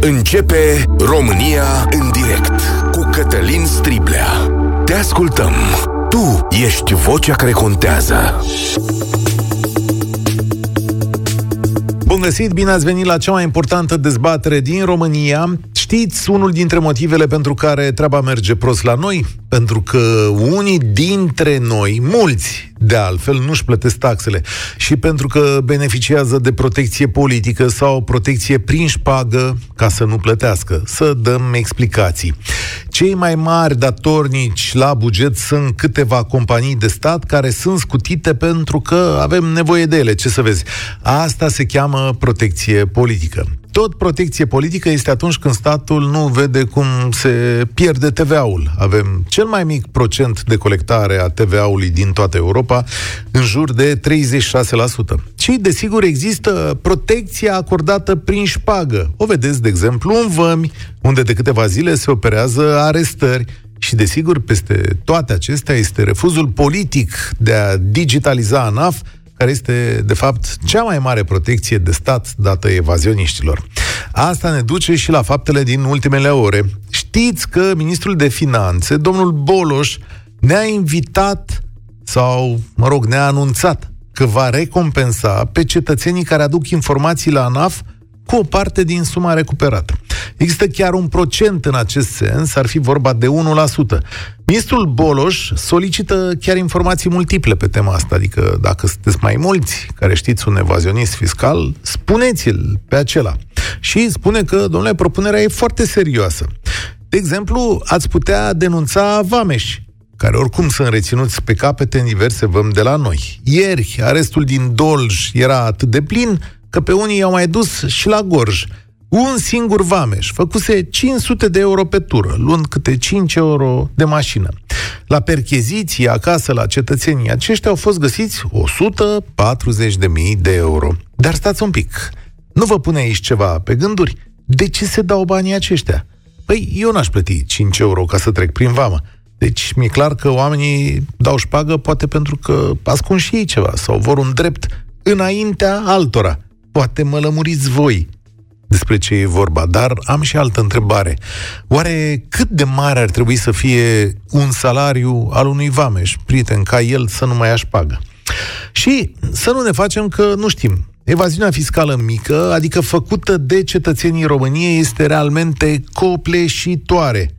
Începe România în direct cu Cătălin Striblea. Te ascultăm. Tu ești vocea care contează. Bun găsit, bine ați venit la cea mai importantă dezbatere din România. Știți unul dintre motivele pentru care treaba merge prost la noi? Pentru că unii dintre noi, mulți de altfel, nu-și plătesc taxele și pentru că beneficiază de protecție politică sau protecție prin șpagă ca să nu plătească. Să dăm explicații. Cei mai mari datornici la buget sunt câteva companii de stat care sunt scutite pentru că avem nevoie de ele. Ce să vezi? Asta se cheamă protecție politică tot protecție politică este atunci când statul nu vede cum se pierde TVA-ul. Avem cel mai mic procent de colectare a TVA-ului din toată Europa, în jur de 36%. Și, desigur, există protecția acordată prin șpagă. O vedeți, de exemplu, în Vămi, unde de câteva zile se operează arestări și, desigur, peste toate acestea este refuzul politic de a digitaliza ANAF, care este, de fapt, cea mai mare protecție de stat dată evazioniștilor. Asta ne duce și la faptele din ultimele ore. Știți că ministrul de finanțe, domnul Boloș, ne-a invitat sau, mă rog, ne-a anunțat că va recompensa pe cetățenii care aduc informații la ANAF cu o parte din suma recuperată. Există chiar un procent în acest sens, ar fi vorba de 1%. Ministrul Boloș solicită chiar informații multiple pe tema asta, adică dacă sunteți mai mulți care știți un evazionist fiscal, spuneți-l pe acela. Și spune că, domnule, propunerea e foarte serioasă. De exemplu, ați putea denunța vameși, care oricum sunt reținuți pe capete în diverse vămi de la noi. Ieri, arestul din Dolj era atât de plin că pe unii i-au mai dus și la Gorj. Un singur vameș făcuse 500 de euro pe tură, luând câte 5 euro de mașină. La percheziții acasă la cetățenii aceștia au fost găsiți 140.000 de euro. Dar stați un pic, nu vă pune aici ceva pe gânduri? De ce se dau banii aceștia? Păi, eu n-aș plăti 5 euro ca să trec prin vamă. Deci mi-e clar că oamenii dau șpagă poate pentru că ascund și ei ceva sau vor un drept înaintea altora. Poate mă lămuriți voi despre ce e vorba, dar am și altă întrebare. Oare cât de mare ar trebui să fie un salariu al unui vameș, prieten, ca el să nu mai ia șpagă? Și să nu ne facem că nu știm. Evaziunea fiscală mică, adică făcută de cetățenii României, este realmente copleșitoare.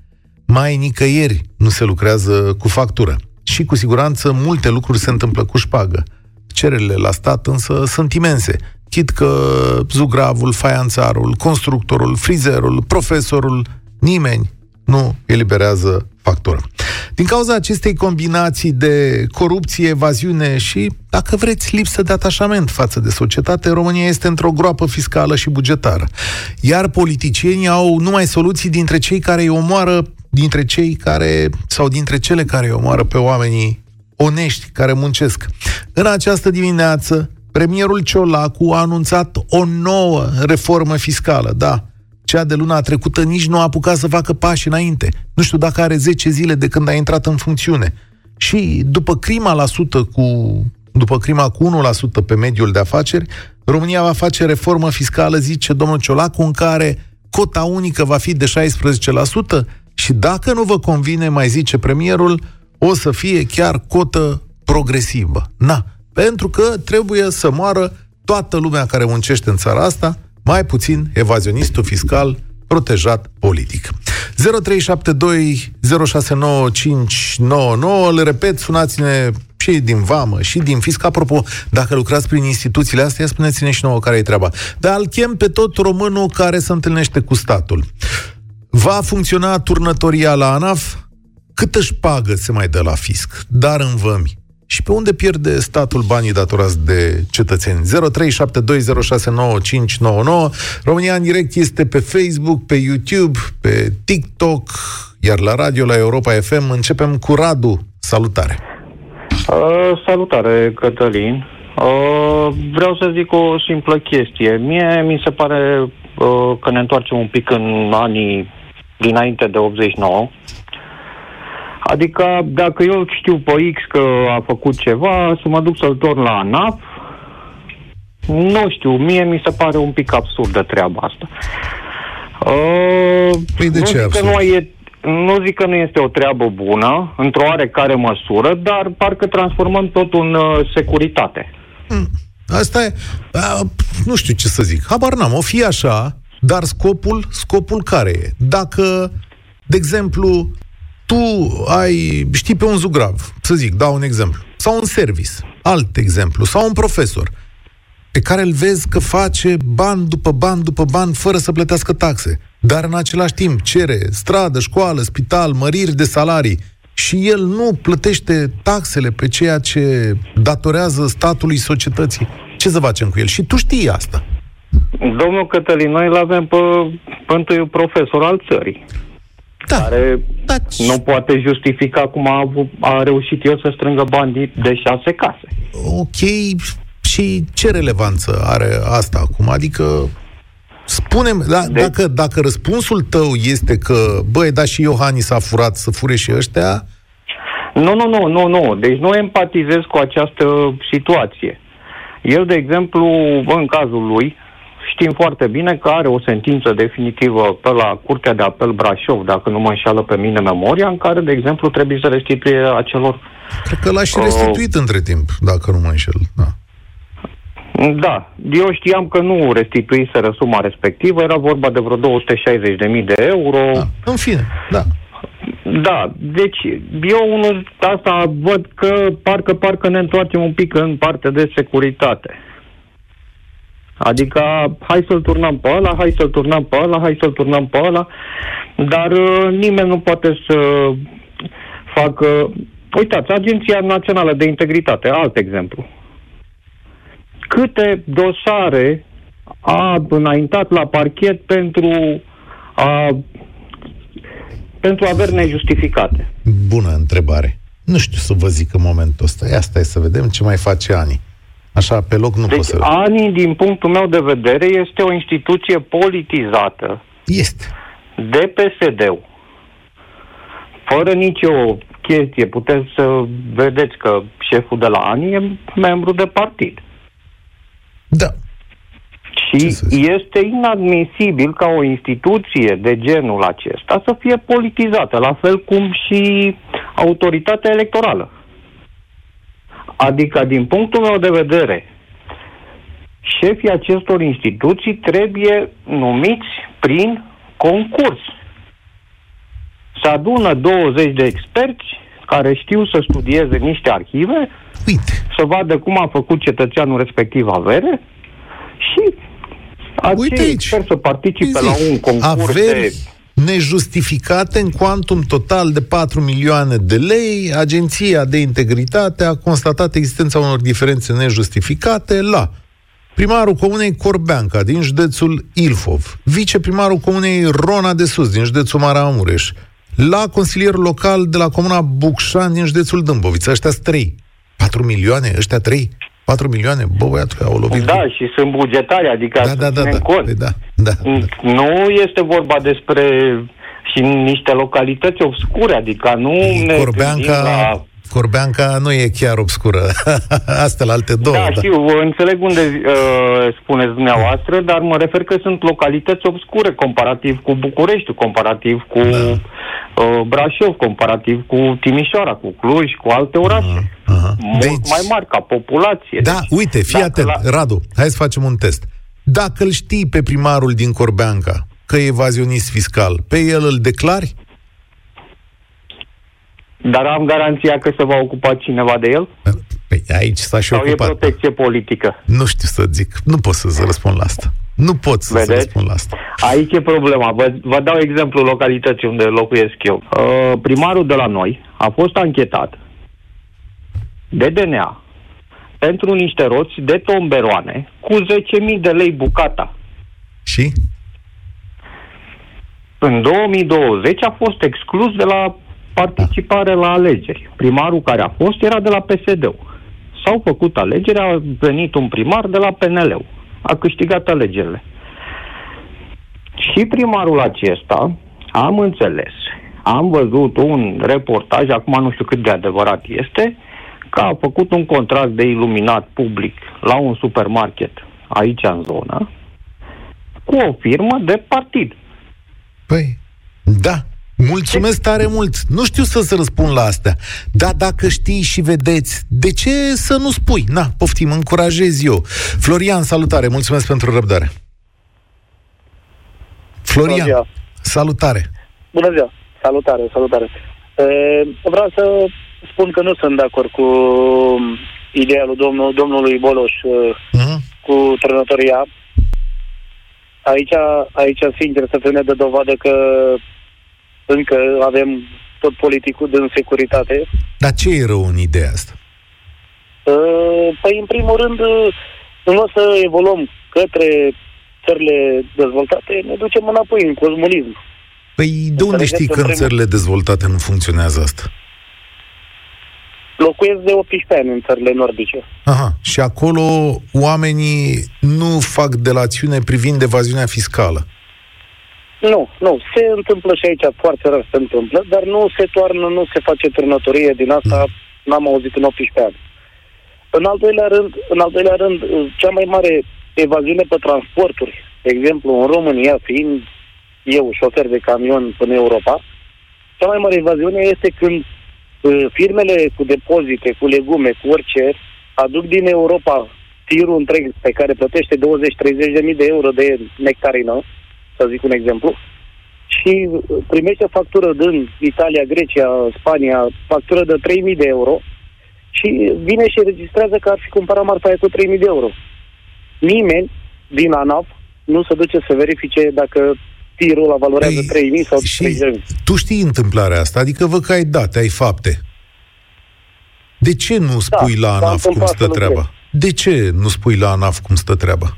Mai nicăieri nu se lucrează cu factură. Și cu siguranță multe lucruri se întâmplă cu șpagă. Cererile la stat însă sunt imense. Chit că zugravul, faianțarul, constructorul, frizerul, profesorul, nimeni nu eliberează factură. Din cauza acestei combinații de corupție, evaziune și, dacă vreți, lipsă de atașament față de societate, România este într-o groapă fiscală și bugetară. Iar politicienii au numai soluții dintre cei care îi omoară, dintre cei care, sau dintre cele care îi omoară pe oamenii onești care muncesc. În această dimineață, premierul Ciolacu a anunțat o nouă reformă fiscală, da, cea de luna trecută nici nu a apucat să facă pași înainte. Nu știu dacă are 10 zile de când a intrat în funcțiune. Și după crima la sută cu după crima cu 1% pe mediul de afaceri, România va face reformă fiscală, zice domnul Ciolacu, în care cota unică va fi de 16% și dacă nu vă convine, mai zice premierul, o să fie chiar cotă progresivă. Na, pentru că trebuie să moară toată lumea care muncește în țara asta, mai puțin evazionistul fiscal protejat politic. 0372 069599, le repet, sunați-ne și din vamă, și din fisc. Apropo, dacă lucrați prin instituțiile astea, spuneți-ne și nouă care e treaba. Dar îl chem pe tot românul care se întâlnește cu statul. Va funcționa turnătoria la ANAF? Cât își pagă se mai dă la fisc? Dar în vămi și pe unde pierde statul banii datorați de cetățeni. 0372069599 România în direct este pe Facebook, pe YouTube, pe TikTok, iar la radio, la Europa FM, începem cu Radu. Salutare! Uh, salutare, Cătălin. Uh, vreau să zic o simplă chestie. Mie mi se pare uh, că ne întoarcem un pic în anii dinainte de 89 Adică dacă eu știu pe X că a făcut ceva, să mă duc să-l torn la ANAF, nu știu, mie mi se pare un pic absurdă treaba asta. Uh, Păi de nu ce zic că absurd? nu, e, nu zic că nu este o treabă bună, într-o oarecare măsură, dar parcă transformăm totul în uh, securitate. Asta e, a, nu știu ce să zic, habar n-am, o fi așa, dar scopul, scopul care e? Dacă, de exemplu, tu ai, știi pe un zugrav, să zic, dau un exemplu, sau un service, alt exemplu, sau un profesor, pe care îl vezi că face bani după bani după bani fără să plătească taxe, dar în același timp cere stradă, școală, spital, măriri de salarii și el nu plătește taxele pe ceea ce datorează statului societății. Ce să facem cu el? Și tu știi asta. Domnul Cătălin, noi îl avem pe, pe întâiul profesor al țării, Da, care da, nu poate justifica cum a, avut, a reușit el să strângă bani de- de șase case. ok, și ce relevanță are asta acum? Adică, spunem, da, De- dacă, dacă răspunsul tău este că, băi, da, și Iohannis s-a furat să fure și ăștia, Nu, nu, nu, nu, nu. Deci nu empatizez cu această situație. El, de exemplu, în cazul lui, știm foarte bine că are o sentință definitivă pe la Curtea de Apel Brașov, dacă nu mă înșală pe mine memoria, în care, de exemplu, trebuie să restituie acelor... cred că l-aș și Oh. restituit între timp, dacă nu mă înșel. Da. Da, eu știam că nu restituiseră suma respectivă, era vorba de vreo 260.000 de euro. Da. În fine, da. Da, deci eu unul asta văd că parcă parcă ne întoarcem un pic în partea de securitate. Adică hai să-l turnăm pe ăla, hai să-l turnăm pe ăla, hai să-l turnăm pe ăla, dar uh, nimeni nu poate să facă... Uitați, Agenția Națională de Integritate, alt exemplu. Câte dosare a înaintat la parchet pentru a pentru averi nejustificate. Bună întrebare. Nu știu să vă zic în momentul ăsta. Ia stai să vedem ce mai face Ani. Așa, pe loc nu Deci, pot să... ANI, din punctul meu de vedere, este o instituție politizată Este. de PSD-ul. Fără nicio chestie, puteți să vedeți că șeful de la ANI e membru de partid. Da. Ce Și să zic? este inadmisibil ca o instituție de genul acesta să fie politizată, la fel cum și autoritatea electorală. Adică, din punctul meu de vedere, șefii acestor instituții trebuie numiți prin concurs. Se adună 20 de experți care știu să studieze niște arhive, Uite. să vadă cum a făcut cetățeanul respectiv avere și acei Uite aici. experți să participe Îi la zic, un concurs averi de... nejustificate în cuantum total de 4 milioane de lei, Agenția de Integritate a constatat existența unor diferențe nejustificate la primarul comunei Corbeanca din județul Ilfov, viceprimarul comunei Rona de Sus din județul Maramureș, la consilierul local de la comuna Bucșan din județul Dâmbovița. Ăștia trei. 4 milioane? Ăștia trei? 4 milioane? Bă, băiatul, au lovit. Da, și sunt bugetari, adică da, să da, da, ținem da. cont. Păi da, da, da. Nu este vorba despre și niște localități obscure, adică nu ne gândim Corbeanca, la... Corbeanca nu e chiar obscură. Astea la alte două. Da, știu, înțeleg unde uh, spuneți dumneavoastră, dar mă refer că sunt localități obscure comparativ cu București, comparativ cu Da. uh, Brașov, comparativ cu Timișoara, cu Cluj, cu alte orașe. aha. Mult Deci- mai mari ca populație. Da, Deci, uite, fii dacă atent, la- Radu, hai să facem un test. Dacă îl știi pe primarul din Corbeanca că e evazionist fiscal, pe el îl declari? Dar am garanția că se va ocupa cineva de el? Păi aici s-a și Sau e ocupat. protecție politică? Nu știu să zic, nu pot să-ți răspund la asta. Nu pot să Vedeți? răspund la asta. Aici e problema. Vă, vă dau exemplu localității unde locuiesc eu. Uh, primarul de la noi a fost anchetat de DNA pentru niște roți de tomberoane cu 10.000 de lei bucata. Și? În 2020 a fost exclus de la participare la alegeri. Primarul care a fost era de la PSD. S-au făcut alegeri, a venit un primar de la PNL. A câștigat alegerile. Și primarul acesta, am înțeles, am văzut un reportaj, acum nu știu cât de adevărat este, că a făcut un contract de iluminat public la un supermarket aici în zonă cu o firmă de partid. Păi, da, Mulțumesc tare mult. Nu știu să-ți răspund la astea. Dar dacă știi și vedeți, de ce să nu spui? Na, poftim, încurajez eu. Florian, salutare. Mulțumesc pentru răbdare. Florian, Bună salutare. Bună ziua. Salutare, salutare. E, vreau să spun că nu sunt de acord cu ideea lui domnul, domnului Boloș uh-huh. cu trănătoria. Aici, aici, sincer, să fie de dovadă că încă avem tot politicul din securitate. Dar ce e rău în ideea asta? Uh, păi, în primul rând, în loc să evoluăm către țările dezvoltate, ne ducem înapoi în comunism. Păi de unde știi că în țările dezvoltate nu funcționează asta? Locuiesc de 18 ani în țările nordice. Aha, și acolo oamenii nu fac delațiune privind evaziunea fiscală. Nu, nu. Se întâmplă și aici, foarte rar se întâmplă, dar nu se toarnă, nu se face turnătorie din asta, mm. n-am auzit în 18 ani. În al doilea rând, în al doilea rând, cea mai mare evaziune pe transporturi, de exemplu, în România, fiind eu șofer de camion în Europa, cea mai mare evaziune este când uh, firmele cu depozite, cu legume, cu orice, aduc din Europa tirul întreg pe care plătește 20-30 de mii de euro de nectarină, să zic un exemplu, și primește factură din Italia, Grecia, Spania, factură de 3.000 de euro și vine și registrează că ar fi cumpărat marfa aia cu 3.000 de euro. Nimeni din ANAF nu se duce să verifice dacă tirul la valorează păi, 3.000 sau 3.000. Tu știi întâmplarea asta, adică vă că ai date, ai fapte. De ce nu da, spui da, la ANAF cum stă treaba? De ce nu spui la ANAF cum stă treaba?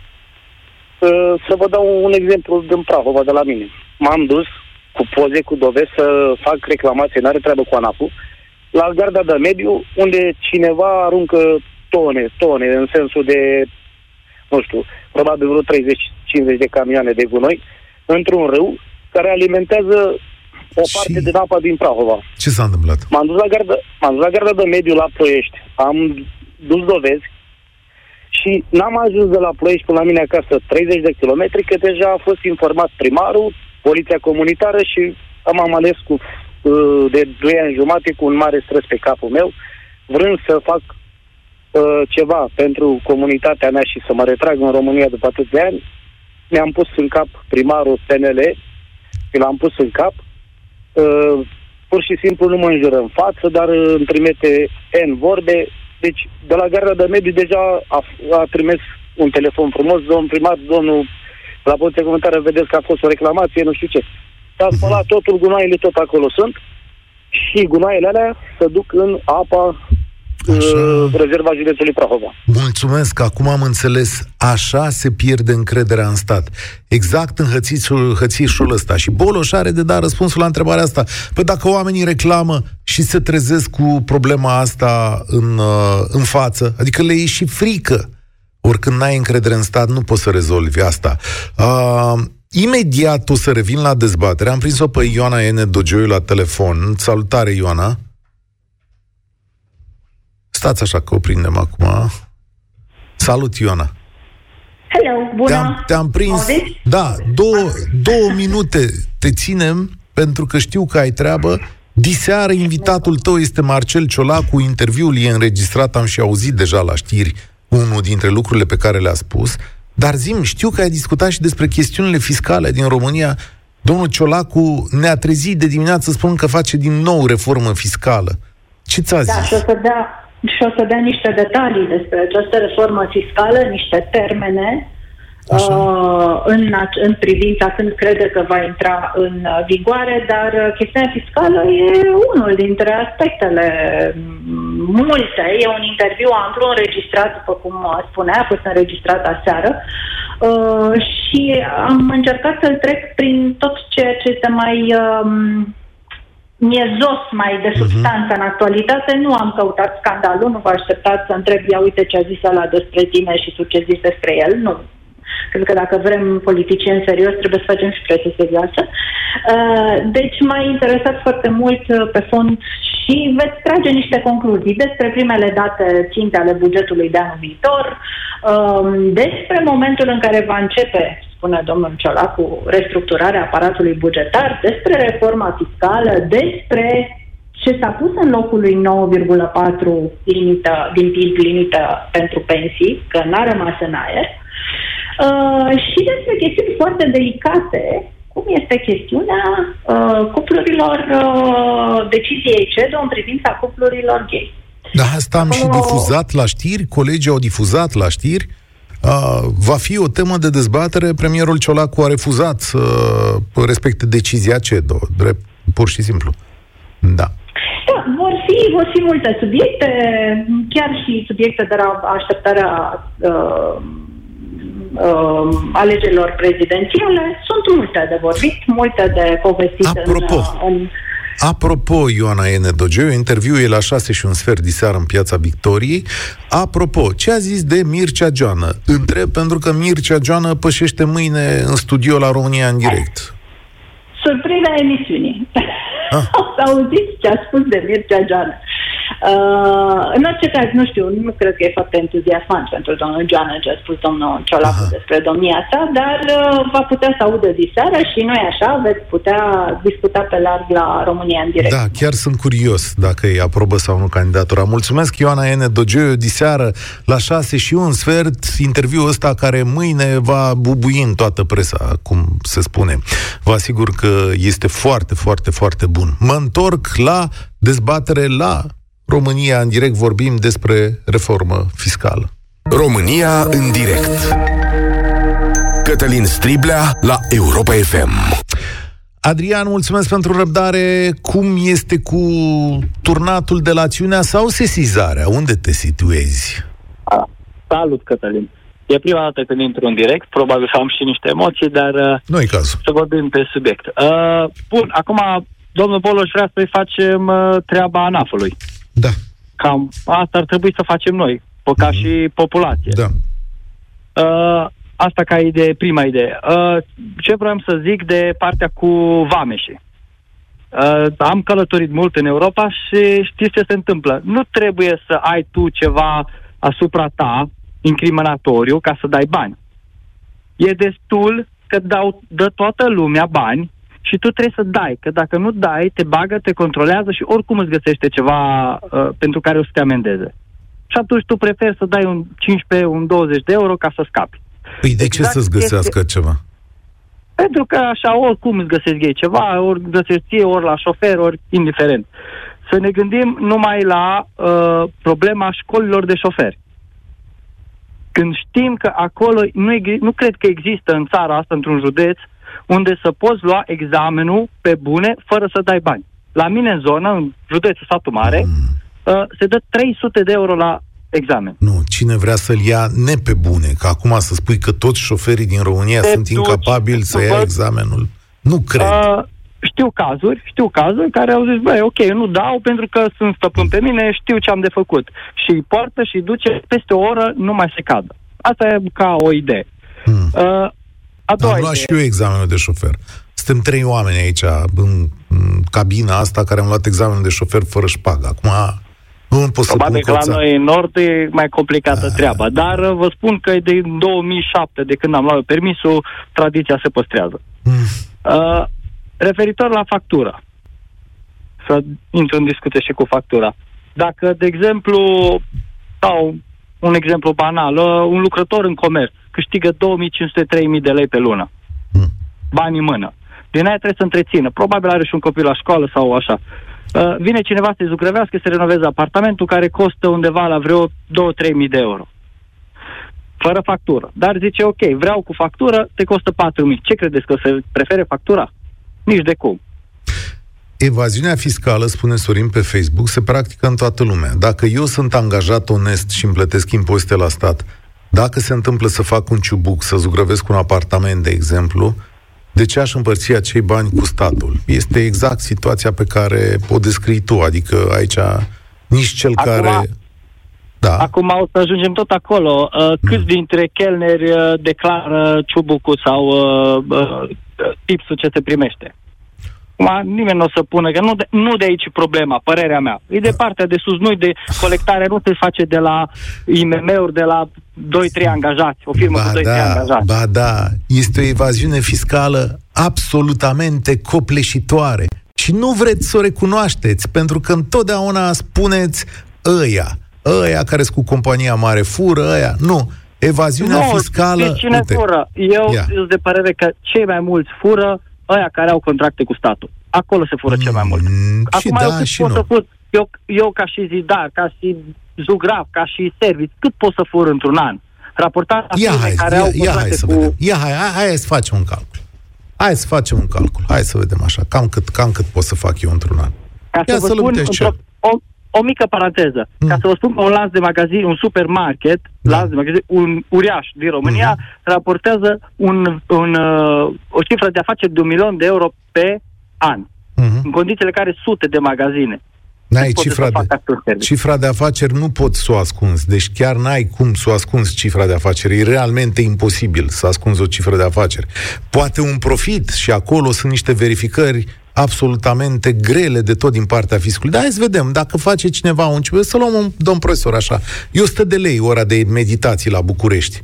Să vă dau un exemplu din Prahova de la mine. M-am dus cu poze, cu dovezi să fac reclamație, n-are treabă cu ANAF-ul, la garda de mediu, unde cineva aruncă tone, tone, în sensul de, nu știu, probabil vreo 30-50 de camioane de gunoi, într-un râu care alimentează o parte și... din apa din Prahova. Ce s-a întâmplat? M-am dus la garda, m-am dus la garda de mediu la Ploiești, am dus dovezi și n-am ajuns de la Ploiești până la mine acasă 30 de kilometri, că deja a fost informat primarul, poliția comunitară și am am ales cu, uh, de 2 ani jumate cu un mare stres pe capul meu, vrând să fac uh, ceva pentru comunitatea mea și să mă retrag în România după atât de ani, mi-am pus în cap primarul PNL, și l-am pus în cap, uh, pur și simplu nu mă înjură în față, dar îmi trimite N vorbe, deci de la gara de mediu deja a, a trimis un telefon frumos, domnul primar, domnul la poliția comunitară, vedeți că a fost o reclamație, nu știu ce. S-a mhm. spălat totul, gunoaiele tot acolo sunt și gunoaiele alea se duc în apa Așa. Uh, rezerva județului Prahova. Mulțumesc, acum am înțeles. Așa se pierde încrederea în stat. Exact în hățișul, hățișul ăsta. Și Boloș are de dat răspunsul la întrebarea asta. Păi dacă oamenii reclamă și se trezesc cu problema asta în, uh, în față, adică le e și frică. Oricând n-ai încredere în stat, nu poți să rezolvi asta. Uh, imediat o să revin la dezbatere. Am prins-o pe Ioana Ene Dogioiu la telefon. Salutare, Ioana! Stați așa că o prindem acum. Salut, Ioana! Hello, bună! Te-am, te-am prins, Audiți? da, două, două minute te ținem, pentru că știu că ai treabă. Diseară invitatul tău este Marcel Ciolacu, interviul e înregistrat, am și auzit deja la știri unul dintre lucrurile pe care le-a spus. Dar zim, știu că ai discutat și despre chestiunile fiscale din România. Domnul Ciolacu ne-a trezit de dimineață spun că face din nou reformă fiscală. Ce ți-a da, zis? Da, și o să dea, și o să dea niște detalii despre această reformă fiscală, niște termene uh, în, în privința când crede că va intra în vigoare, dar uh, chestiunea fiscală e unul dintre aspectele multe. E un interviu amplu înregistrat, după cum spunea, a fost înregistrat aseară uh, și am încercat să-l trec prin tot ceea ce este mai... Uh, miezos mai de mhm. substanță uh-huh. în actualitate, nu am căutat scandalul, nu vă așteptați să întreb, ia uite ce a zis ăla despre tine și tu ce zici despre el, nu. Cred că dacă vrem politicieni serios, trebuie să facem și prese serioasă. Uh, deci m-a interesat foarte mult uh, pe fond și veți trage niște concluzii despre primele date ținte ale bugetului de anul viitor, um, despre momentul în care va începe spune domnul Ciolacu, restructurarea aparatului bugetar, despre reforma fiscală, despre ce s-a pus în locul lui 9,4 limită, din PIB limită pentru pensii, că n-a rămas în aer, uh, și despre chestiuni foarte delicate, cum este chestiunea uh, cuplurilor, uh, deciziei CEDO în privința cuplurilor gay. Da, asta am și difuzat la știri, colegii au difuzat la știri. Uh, va fi o temă de dezbatere. Premierul Ciolacu a refuzat să respecte decizia CEDO, drept, pur și simplu. Da. Da, vor fi, vor fi multe subiecte, chiar și subiecte de la așteptarea uh, uh, alegerilor prezidențiale. Sunt multe de vorbit, multe de povestit Apropo, în, în Apropo, Ioana Ene Dogeu, interviul e la 6 și un sfert de seară în Piața Victoriei. Apropo, ce a zis de Mircea Joană? Întreb pentru că Mircea Joană pășește mâine în studio la România în direct. Surpriza emisiunii. Ah. Ați auzit ce a spus de Mircea Joană. Uh, în orice caz, nu știu, nu cred că e foarte entuziasmant pentru domnul Joană ce a spus domnul Ciolacu despre domnia sa, dar uh, va putea să audă diseară și noi așa veți putea discuta pe larg la România în direct. Da, chiar sunt curios dacă îi aprobă sau nu candidatura. Mulțumesc, Ioana Ene Dogeu, diseară la 6 și un sfert, interviul ăsta care mâine va bubui în toată presa, cum se spune. Vă asigur că este foarte, foarte, foarte bun. Mă întorc la dezbatere la România în direct vorbim despre reformă fiscală. România în direct. Cătălin Striblea la Europa FM. Adrian, mulțumesc pentru răbdare. Cum este cu turnatul de la Țiunea sau sesizarea? Unde te situezi? Salut, Cătălin. E prima dată când intru în direct, probabil că am și niște emoții, dar uh, nu cazul. să vorbim pe subiect. Uh, bun, acum domnul Boloș vrea să-i facem uh, treaba ANAF-ului. Da. Cam asta ar trebui să facem noi, ca mm-hmm. și populație. Da. Uh, asta ca idee, prima idee. Uh, ce vreau să zic de partea cu vameșii? Uh, am călătorit mult în Europa și știți ce se întâmplă. Nu trebuie să ai tu ceva asupra ta incriminatoriu ca să dai bani. E destul că dau, dă toată lumea bani și tu trebuie să dai, că dacă nu dai, te bagă, te controlează și oricum îți găsește ceva uh, pentru care o să te amendeze. Și atunci tu preferi să dai un 15, un 20 de euro ca să scapi. Păi de exact ce să-ți găsească este... ceva? Pentru că așa oricum îți găsesc ei ceva, ori găsesc ție, ori la șofer, ori indiferent. Să ne gândim numai la uh, problema școlilor de șoferi. Când știm că acolo nu, nu cred că există în țara asta, într-un județ, unde să poți lua examenul pe bune fără să dai bani. La mine în zonă, în județul Satu Mare, mm. uh, se dă 300 de euro la examen. Nu, cine vrea să-l ia ne pe bune, că acum să spui că toți șoferii din România Te sunt duci, incapabili să ia examenul. Nu cred. Uh, știu cazuri, știu cazuri care au zis, băi, ok, nu dau pentru că sunt stăpân pe mine, știu ce am de făcut. Și îi poartă și îi duce peste o oră, nu mai se cadă. Asta e ca o idee. Hmm. Uh, a doua Am luat idee. și eu examenul de șofer. Suntem trei oameni aici, în, în cabina asta, care am luat examenul de șofer fără șpagă. Acum nu pot să Probabil că la noi în nord e mai complicată A. treaba, dar uh, vă spun că de 2007, de când am luat permisul, tradiția se păstrează. Mm. Uh, referitor la factură, să intru în discuție și cu factura. Dacă, de exemplu, sau un exemplu banal, uh, un lucrător în comerț câștigă 2500-3000 de lei pe lună. Hmm. Bani în mână. Din aia trebuie să întrețină. Probabil are și un copil la școală sau așa. Uh, vine cineva să-i zugrăvească, să renoveze apartamentul care costă undeva la vreo 2-3 mii de euro. Fără factură. Dar zice, ok, vreau cu factură, te costă 4 mii. Ce credeți că o să prefere factura? Nici de cum. Evaziunea fiscală, spune Sorin pe Facebook, se practică în toată lumea. Dacă eu sunt angajat onest și îmi plătesc impozite la stat, dacă se întâmplă să fac un ciubuc, să zugrăvesc un apartament, de exemplu, de ce aș împărți acei bani cu statul? Este exact situația pe care o descrii tu, adică aici nici cel Acum, care... Da. Acum o să ajungem tot acolo. Uh, câți dintre chelneri uh, declară ciubucul sau uh, uh, tipsul ce se primește? Acum nimeni nu o să pună, că nu de, nu de aici problema, părerea mea. E de partea de sus, nu de colectare, nu se face de la IMM-uri, de la 2-3 angajați, o firmă ba cu 2-3 da, angajați. ba da, este o evaziune fiscală absolutamente copleșitoare. Și nu vreți să o recunoașteți, pentru că întotdeauna spuneți ăia, ăia care sunt cu compania mare fură, ăia. Nu, evaziunea nu, fiscală... de cine uite, fură? Eu Ia. sunt de părere că cei mai mulți fură ăia care au contracte cu statul. Acolo se fură cel mai mult. Mm, și Acum da, eu cât și pot nu. să fur? Eu, eu ca și zidar, ca și zugrav, ca și service, cât pot să fur într-un an? Raportat la Ia firme hai, care ia, au ia hai contracte să cu... vedem. Ia hai, hai, hai să facem un calcul. Hai să facem un calcul. Hai să vedem așa. Cam cât, cam cât pot să fac eu într-un an. Ca Ia să vă să-l spun, uite ce. într-o- o, o mică paranteză. Mm. Ca să vă spun că un lanț de magazin, un supermarket, Da. lanț de magazin, un uriaș din România, raportează un, un, uh, o cifră de afaceri de un milion de euro pe an. Mhm. În condițiile în care sute de magazine. N-ai poate cifra să de, facă actul service. cifra de afaceri nu poți să o ascunzi. Deci chiar n-ai cum să o ascunzi cifra de afaceri. E realmente imposibil să ascunzi o cifră de afaceri. Poate un profit și acolo sunt niște verificări absolutamente grele de tot din partea fiscului. Dar hai să vedem, dacă face cineva un ceva, să luăm un domn profesor așa. E 100 de lei ora de meditații la București.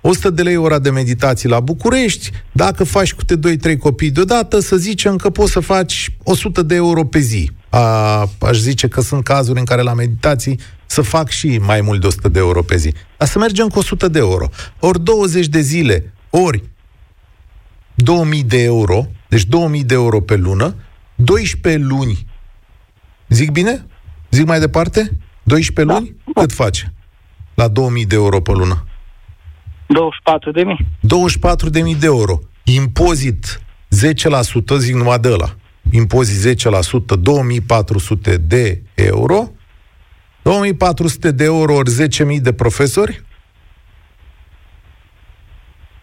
100 de lei ora de meditații la București, dacă faci cu te 2-3 copii deodată, să zicem că poți să faci 100 de euro pe zi. A, aș zice că sunt cazuri în care la meditații să fac și mai mult de 100 de euro pe zi. Dar să mergem cu 100 de euro. Ori 20 de zile, ori 2000 de euro, deci 2000 de euro pe lună, 12 luni. Zic bine? Zic mai departe? 12 Da. luni? Cât face? La 2000 de euro pe lună. 24 de mii. 24.000 de euro. Impozit 10%, zic numai de ăla. Impozit 10%, 2400 de euro. 2400 de euro ori 10.000 de profesori?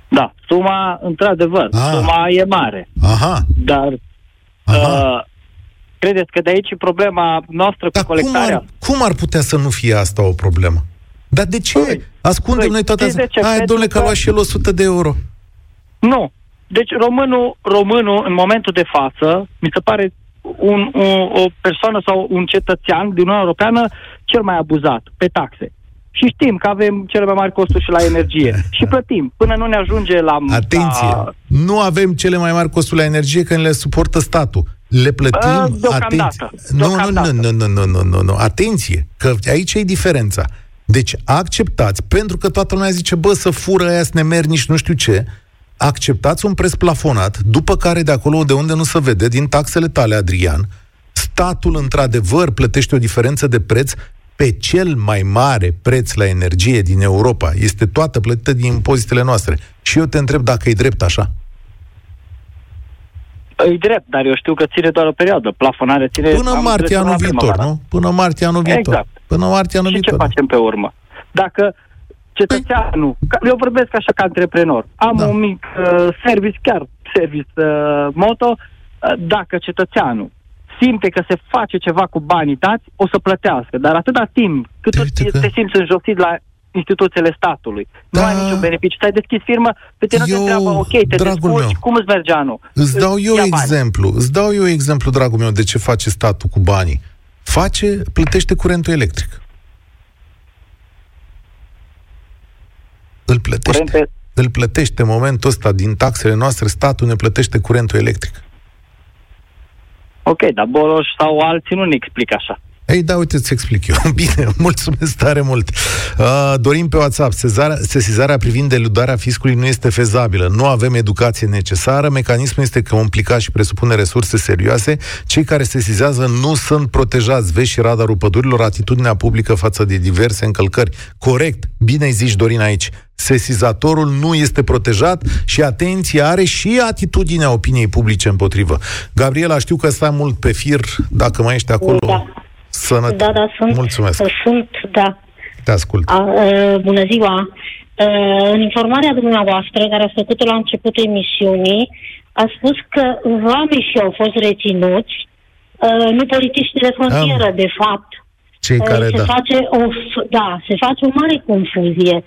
Da, suma, într-adevăr, Ah. suma e mare. Aha, Dar aha. uh, credeți că de aici e problema noastră Dar cu cum colectarea? ar, cum ar putea să nu fie asta o problemă? Dar de ce? Păi, Ascundem păi, noi toate știți de astea. ce? Hai, Pentru domnule, că a că- luat și el 100 de euro. Nu. Deci românul, românul, în momentul de față, mi se pare un, un, o persoană sau un cetățean din Uniunea Europeană cel mai abuzat pe taxe. Și știm că avem cele mai mari costuri și la energie. și plătim. Până nu ne ajunge la... Atenție! La, Nu avem cele mai mari costuri la energie când le suportă statul. Le plătim, Uh, deocamdată. atenție. Nu, nu, Deocamdată. nu, nu, nu, nu, nu, nu, atenție, că aici e diferența. Deci acceptați, pentru că toată lumea zice, bă, să fură aia, să ne merg nici nu știu ce, acceptați un preț plafonat, după care de acolo de unde nu se vede, din taxele tale, Adrian, statul într-adevăr plătește o diferență de preț pe cel mai mare preț la energie din Europa. Este toată plătită din impozitele noastre. Și eu te întreb dacă e drept așa. e drept, dar eu știu că ține doar o perioadă. Plafonare ține... Până am martie înțeles, anul până la viitor, primăvară. nu? Până martie anul viitor. Exact. Până martie anul Și ce viitor. facem pe urmă? Dacă cetățeanul, ca, eu vorbesc așa ca antreprenor, am Da. un mic uh, service, chiar service uh, moto, uh, dacă cetățeanul simte că se face ceva cu banii dați, o să plătească. Dar atâta timp cât tu Uite că- te simți înjosit la instituțiile statului, nu Da. ai niciun beneficiu, ți-ai deschis firmă, pe tine nu Eu, te întreabă, ok, te dragul descurci, meu, cum îți merge anul? Îți dau eu ia bani. exemplu. Îți dau eu exemplu, dragul meu, de ce face statul cu banii. Face, plătește curentul electric. Îl plătește. Curente, Îl plătește în momentul ăsta din taxele noastre, statul ne plătește curentul electric. Ok, dar Boloș sau alții nu ne explică așa. Ei, da, uite, îți explic eu. Bine, mulțumesc tare mult. Uh, Dorim pe WhatsApp, sezarea, sesizarea privind eludarea fiscului nu este fezabilă. Nu avem educație necesară, mecanismul este complicat și presupune resurse serioase. Cei care sesizează nu sunt protejați. Vezi și radarul pădurilor, atitudinea publică față de diverse încălcări. Corect, bine îi zici, Dorin, aici. Sesizatorul nu este protejat și atenție are și atitudinea opiniei publice împotrivă. Gabriela, știu că stai mult pe fir, dacă mai ești acolo. Da. Sănătate. Da, da, sunt. Mulțumesc. Sunt, da. Te ascult. A, uh, bună ziua. Uh, în informarea dumneavoastră, care a făcut-o la începutul emisiunii, a spus că vameșii au fost reținuți, uh, nu polițiștii de frontieră, Am. de fapt. Cei care, se da. face o, f- da, se face o mare confuzie.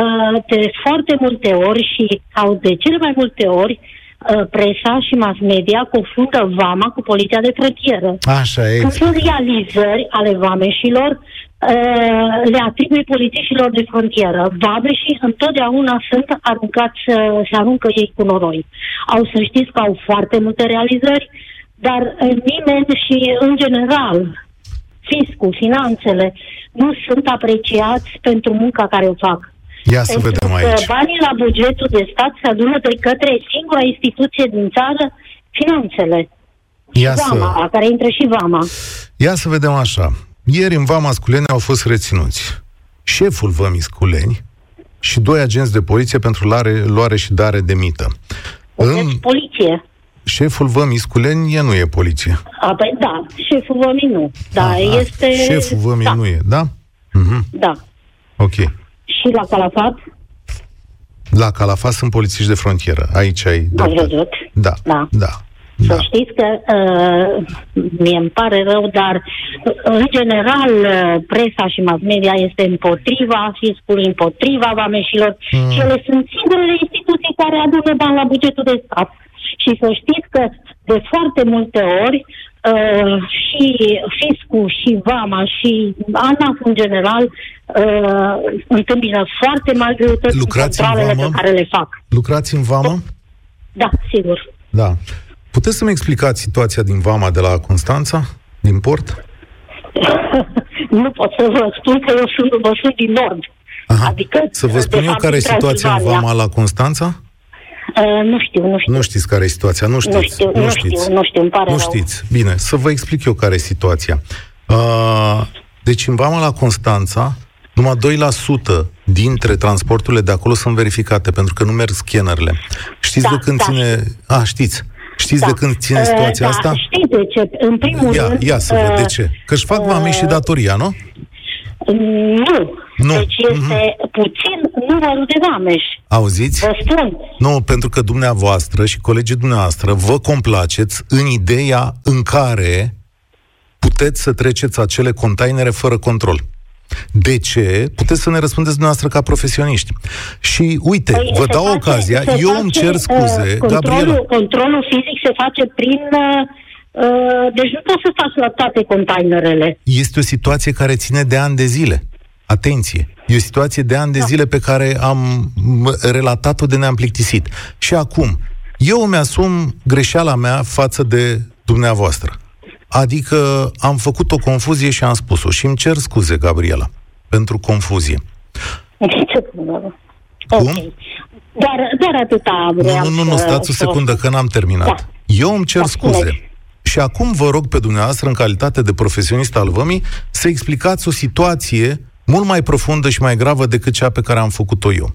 Uh, De foarte multe ori și sau de cele mai multe ori uh, presa și mass media confundă vama cu poliția de frontieră. Așa e. Când sunt realizări ale vameșilor, uh, le atribui polițiștilor de frontieră. Vameșii întotdeauna sunt aruncați, uh, se aruncă ei cu noroi. Au să știți că au foarte multe realizări, dar uh, nimeni și, în general, fiscul, finanțele, nu sunt apreciați pentru munca care o fac. Ia să Pentru vedem că aici. banii la bugetul de stat se adună de către singura instituție din țară, finanțele. Ia să, Vama, la care intră și vama. ia să vedem așa. Ieri în Vama Sculeni au fost reținuți șeful Vămii Sculeni și doi agenți de poliție pentru luare, luare și dare de mită. În Deci, poliție. șeful Vămii Sculeni e, nu e poliție. A, păi, da, șeful vămii nu. Da, Aha, este... Șeful Vămii da, nu e, da? Mhm, Da. ok. Și la Calafat, La Calafat sunt polițiști de frontieră. Aici ai ați dreptate. văzut. Da, Da. da. Să da. știți că uh, mie îmi pare rău, dar uh, în general uh, presa și mass media este împotriva fiscului, împotriva vameșilor Mm. și ele sunt singurele instituții care adună bani la bugetul de stat. Și să știți că de foarte multe ori uh, și fiscul și vama și ANAF în general uh, întâmpină foarte mari greutăți în Lucrați în controlele vamă? pe care le fac. Lucrați în Vamă? Da, sigur. Da. Puteți să-mi explicați situația din Vama de la Constanța? Din port? nu pot să vă spun că eu sunt, vă sunt din nord. Aha. Adică, Să vă de spun eu fapt, care e din situația în Transilvania. Vama la Constanța? Uh, nu știu, nu știu. Nu știți care e situația, nu știți. Nu știu, nu știu, nu știu, îmi pare Nu rău. știți. Bine, să vă explic eu care e situația. Uh, deci în Vama la Constanța, numai 2% dintre transporturile de acolo sunt verificate, pentru că nu merg scannerele. Știți Da, de când da. ține... A, știți. Știți Da. de când ține Uh, situația da, asta? Știți de ce? În primul Ia, rând... ia să văd de uh, ce. Că își fac uh, vamii și datoria, nu? Nu. Nu. Deci este puțin numărul de vameși. Auziți? Vă spun. Nu, pentru că dumneavoastră și colegii dumneavoastră vă complaceți în ideea în care puteți să treceți acele containere fără control. De ce? Puteți să ne răspundeți dumneavoastră ca profesioniști. Și uite, Păi, vă se dau face- ocazia, se eu face, îmi cer uh, scuze, Gabriela. controlul, controlul fizic se face prin... Uh, uh, deci nu poți să faci la toate containerele. Este o situație care ține de ani de zile. Atenție! E o situație de ani de zile pe care am m- relatat-o de ne-am plictisit. Și acum, eu îmi asum greșeala mea față de dumneavoastră. Adică am făcut o confuzie și am spus-o. Și îmi cer scuze, Gabriela, pentru confuzie. Ce bună. Cum? Ok. Doar, doar atâta vreau Nu, nu, nu, nu, să- stați o să- secundă, că n-am terminat. Da. Eu îmi cer Da, scuze. spuneți. Și acum vă rog pe dumneavoastră, în calitate de profesionist al vămii, să explicați o situație mult mai profundă și mai gravă decât cea pe care am făcut-o eu.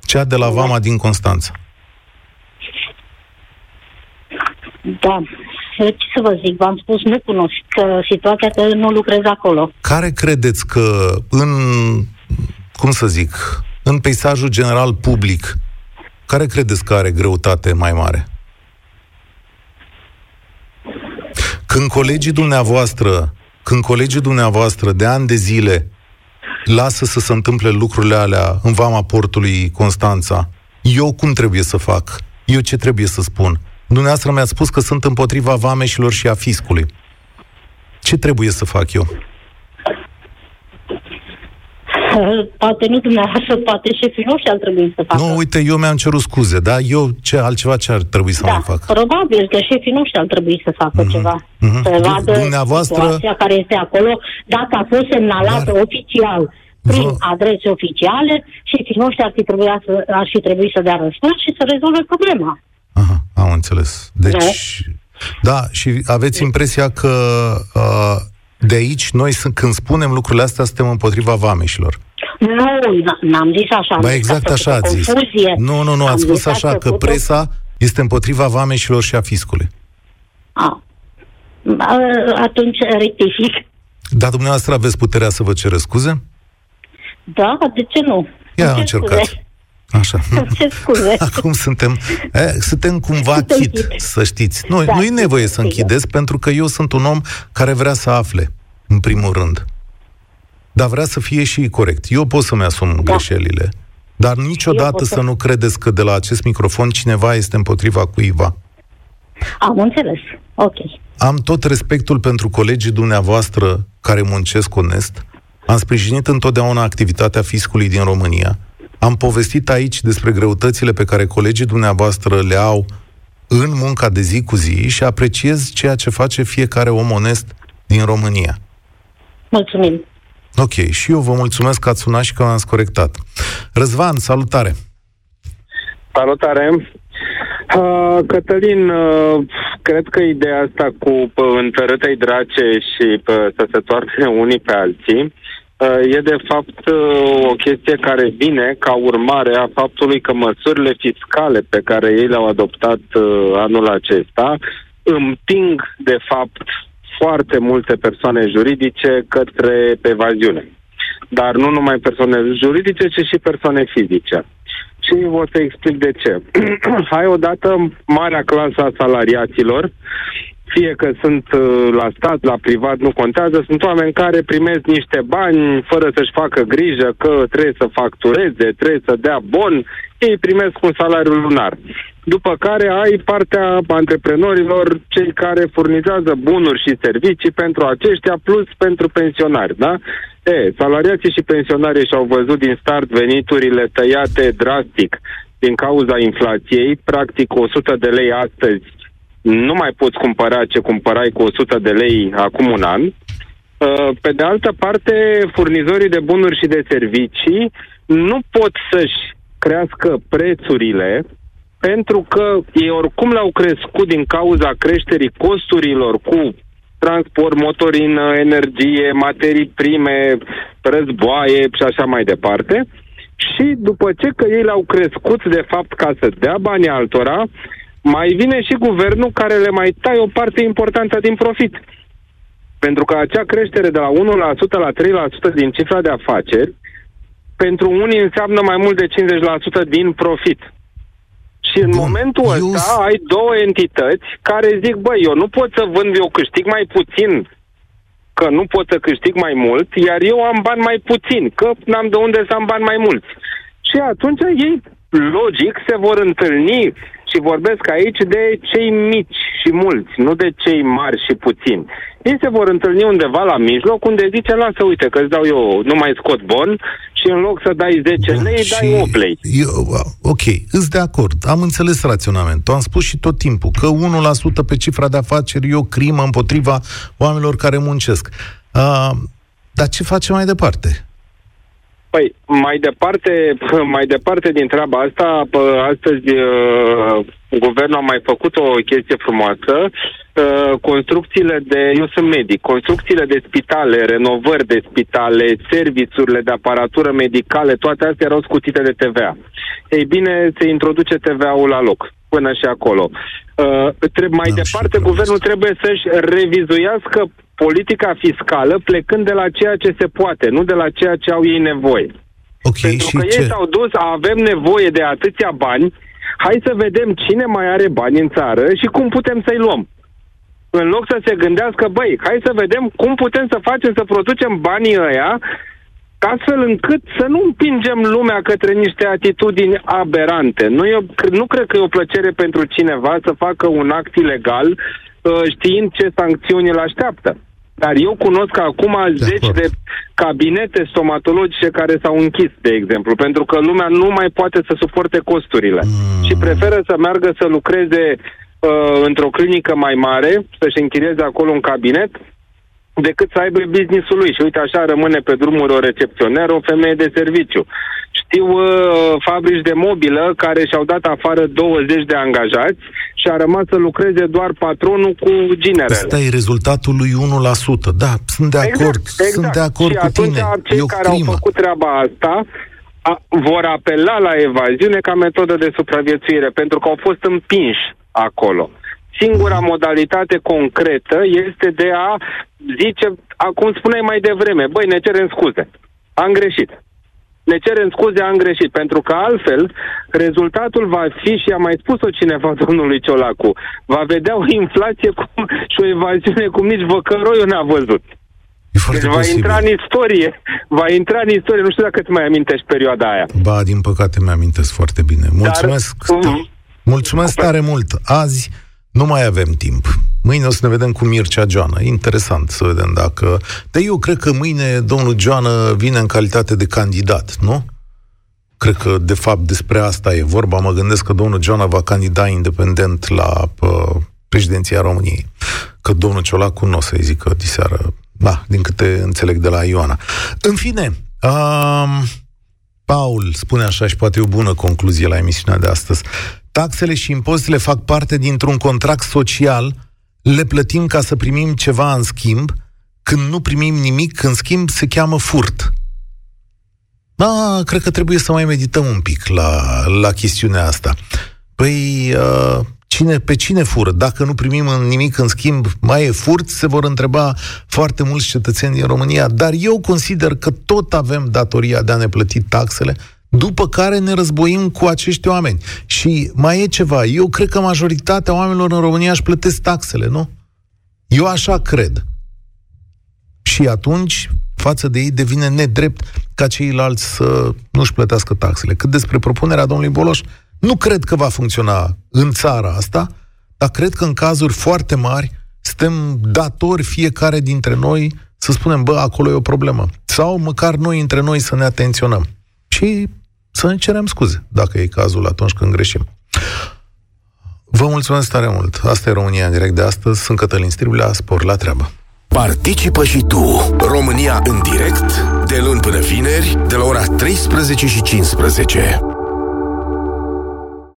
Cea de la Vama din Constanța. Da. Ce să vă zic, v-am spus, nu cunosc că situația că nu lucrez acolo. Care credeți că în, cum să zic, în peisajul general public, care credeți că are greutate mai mare? Când colegii dumneavoastră, când colegii dumneavoastră de ani de zile lasă să se întâmple lucrurile alea în vama portului Constanța, eu cum trebuie să fac? Eu ce trebuie să spun? Dumneavoastră mi-ați spus că sunt împotriva vameșilor și a fiscului. Ce trebuie să fac eu? Poate nu dumneavoastră, poate șefii noștri ar trebui să facă. Nu, uite, eu mi-am cerut scuze, da? Eu ce altceva ce ar trebui să da, mai fac? probabil că șefii noștri ar trebui să facă Mhm, ceva. mhm. Să Du- vadă dumneavoastră- situația care este acolo, dacă a fost semnalată Dar- oficial prin Vă- adrese oficiale, șefii noștri ar fi, trebuit să, ar fi trebuit să dea răspuns și să rezolve problema. Aha, am înțeles. Deci, da, și aveți impresia că uh, de aici, noi sunt, când spunem lucrurile astea, suntem împotriva vameșilor. Nu, n- n-am zis așa. am Ba zis exact că a așa făcut o ați zis. Confuzie. Nu, nu, nu, Am ați zis spus a așa, că făcut o- presa este împotriva vameșilor și a fiscului. A. A, Atunci rectific. Dar dumneavoastră aveți puterea să vă cere scuze? Da, de ce nu? Ia Ce încercați. scuze? Așa. Ce scuze? Acum suntem, e, suntem cumva Suntem chit, chit. să știți. Nu, Da, nu e nevoie să sigur. închideți, pentru că eu sunt un om care vrea să afle, în primul rând. dar vrea să fie și corect. Eu pot să-mi asum da. greșelile, dar niciodată să... să nu credeți că de la acest microfon cineva este împotriva cuiva. Am înțeles. Ok. Am tot respectul pentru colegii dumneavoastră care muncesc onest. Am sprijinit întotdeauna activitatea fiscului din România. Am povestit aici despre greutățile pe care colegii dumneavoastră le au în munca de zi cu zi și apreciez ceea ce face fiecare om onest din România. Mulțumim. Ok, și eu vă mulțumesc că ați sunat și că m-ați corectat. Răzvan, salutare! Salutare! Uh, Cătălin, uh, cred că ideea asta cu uh, întărâtei drace și uh, să se toarce unii pe alții uh, e de fapt uh, o chestie care vine ca urmare a faptului că măsurile fiscale pe care ei le-au adoptat uh, anul acesta împing de fapt foarte multe persoane juridice către evaziune. Dar nu numai persoane juridice, ci și persoane fizice. Și o să explic de ce. Hai odată marea clasă a salariaților, fie că sunt uh, la stat, la privat, nu contează, sunt oameni care primesc niște bani fără să-și facă grijă că trebuie să factureze, trebuie să dea bon, ei primesc un salariu lunar. După care ai partea antreprenorilor, cei care furnizează bunuri și servicii pentru aceștia, plus pentru pensionari, da? E, salariații și pensionarii și-au văzut din start veniturile tăiate drastic din cauza inflației, practic 100 de lei astăzi nu mai poți cumpăra ce cumpărai cu 100 de lei acum un an. Uh, pe de altă parte, furnizorii de bunuri și de servicii nu pot să-și crească prețurile pentru că ei oricum le-au crescut din cauza creșterii costurilor cu transport, motorină, energie, materii prime, războaie și așa mai departe. Și după ce că ei le-au crescut, de fapt, ca să dea bani altora, mai vine și guvernul care le mai tai o parte importantă din profit. Pentru că acea creștere de la 1% la 3% din cifra de afaceri, pentru unii înseamnă mai mult de 50% din profit. Și în Bun. momentul eu... ăsta ai două entități care zic, băi, eu nu pot să vând, eu câștig mai puțin, că nu pot să câștig mai mult, iar eu am bani mai puțin, că n-am de unde să am bani mai mulți. Și atunci ei, logic, se vor întâlni și vorbesc aici de cei mici și mulți, nu de cei mari și puțini. Ei se vor întâlni undeva la mijloc, unde zice, lasă, uite, că îți dau eu, nu mai scot bon și în loc să dai 10 Bun, lei, dai 8 lei. Eu, ok, îți de acord, am înțeles raționamentul, am spus și tot timpul că 1% pe cifra de afaceri e o crimă împotriva oamenilor care muncesc. Uh, dar ce face mai departe? Păi, mai departe, mai departe din treaba asta, astăzi uh, guvernul a mai făcut o chestie frumoasă. Uh, construcțiile de, eu sunt medic, construcțiile de spitale, renovări de spitale, serviciurile de aparatură medicale, toate astea erau scutite de TVA. Ei bine, se introduce TVA-ul la loc până și acolo. Uh, trebuie, mai da, departe, guvernul trebuie să-și revizuiască politica fiscală plecând de la ceea ce se poate, nu de la ceea ce au ei nevoie. Okay, Pentru și că ce? ei s-au dus, avem nevoie de atâția bani, hai să vedem cine mai are bani în țară și cum putem să-i luăm. În loc să se gândească, băi, hai să vedem cum putem să facem să producem banii ăia astfel încât să nu împingem lumea către niște atitudini aberante. Nu, e, nu cred că e o plăcere pentru cineva să facă un act ilegal uh, știind ce sancțiuni îl așteaptă. Dar eu cunosc acum de zeci de cabinete stomatologice care s-au închis, de exemplu, pentru că lumea nu mai poate să suporte costurile mm. și preferă să meargă să lucreze uh, într-o clinică mai mare, să-și închirieze acolo un cabinet, decât să aibă businessul lui. Și uite, așa rămâne pe drumuri o recepționer, o femeie de serviciu. Știu uh, fabrici de mobilă care și-au dat afară 20 de angajați și a rămas să lucreze doar patronul cu ginerele. Asta e rezultatul lui 1%. Da, sunt de exact, acord. Exact. Sunt de acord și cu atunci tine. cei e o care crimă. au făcut treaba asta a, vor apela la evaziune ca metodă de supraviețuire, pentru că au fost împinși acolo. Singura modalitate concretă este de a zice, cum spuneai mai devreme, băi, ne cerem scuze. Am greșit. Ne cerem scuze, am greșit, pentru că altfel rezultatul va fi, și a mai spus-o cineva domnului Ciolacu, va vedea o inflație cu, și o evaziune cum nici văcăroiul n-a văzut. E foarte deci va posibil. intra în istorie. Va intra în istorie. Nu știu dacă îți mai amintești perioada aia. Ba, din păcate mi-amintesc foarte bine. Mulțumesc, Dar, sta- mulțumesc tare mult. Azi nu mai avem timp. Mâine o să ne vedem cu Mircea Joană. Interesant să vedem dacă... Dar eu cred că mâine domnul Joană vine în calitate de candidat, nu? Cred că, de fapt, despre asta e vorba. Mă gândesc că domnul Joana va candida independent la uh, președinția României. Că domnul Ciolacu nu o să-i zică diseară, da, din câte înțeleg de la Ioana. În fine, um, Paul spune așa și poate e o bună concluzie la emisiunea de astăzi. Taxele și impozitele fac parte dintr-un contract social, le plătim ca să primim ceva în schimb, când nu primim nimic, în schimb se cheamă furt. Da, cred că trebuie să mai medităm un pic la, la chestiunea asta. Păi, uh, cine, pe cine fură? Dacă nu primim nimic în schimb, mai e furt? Se vor întreba foarte mulți cetățeni din România. Dar eu consider că tot avem datoria de a ne plăti taxele, după care ne războim cu acești oameni. Și mai e ceva. Eu cred că majoritatea oamenilor în România își plătesc taxele, nu? Eu așa cred. Și atunci, față de ei, devine nedrept ca ceilalți să nu-și plătească taxele. Cât despre propunerea domnului Boloș, nu cred că va funcționa în țara asta, dar cred că în cazuri foarte mari suntem datori fiecare dintre noi să spunem, bă, acolo e o problemă. Sau măcar noi între noi să ne atenționăm. Și să ne cerem scuze, dacă e cazul atunci când greșim. Vă mulțumesc tare mult. Asta e România în direct de astăzi. Sunt Cătălin Striblea, spor la treabă. Participă și tu, România în direct, de luni până vineri, de la ora 13 și 15.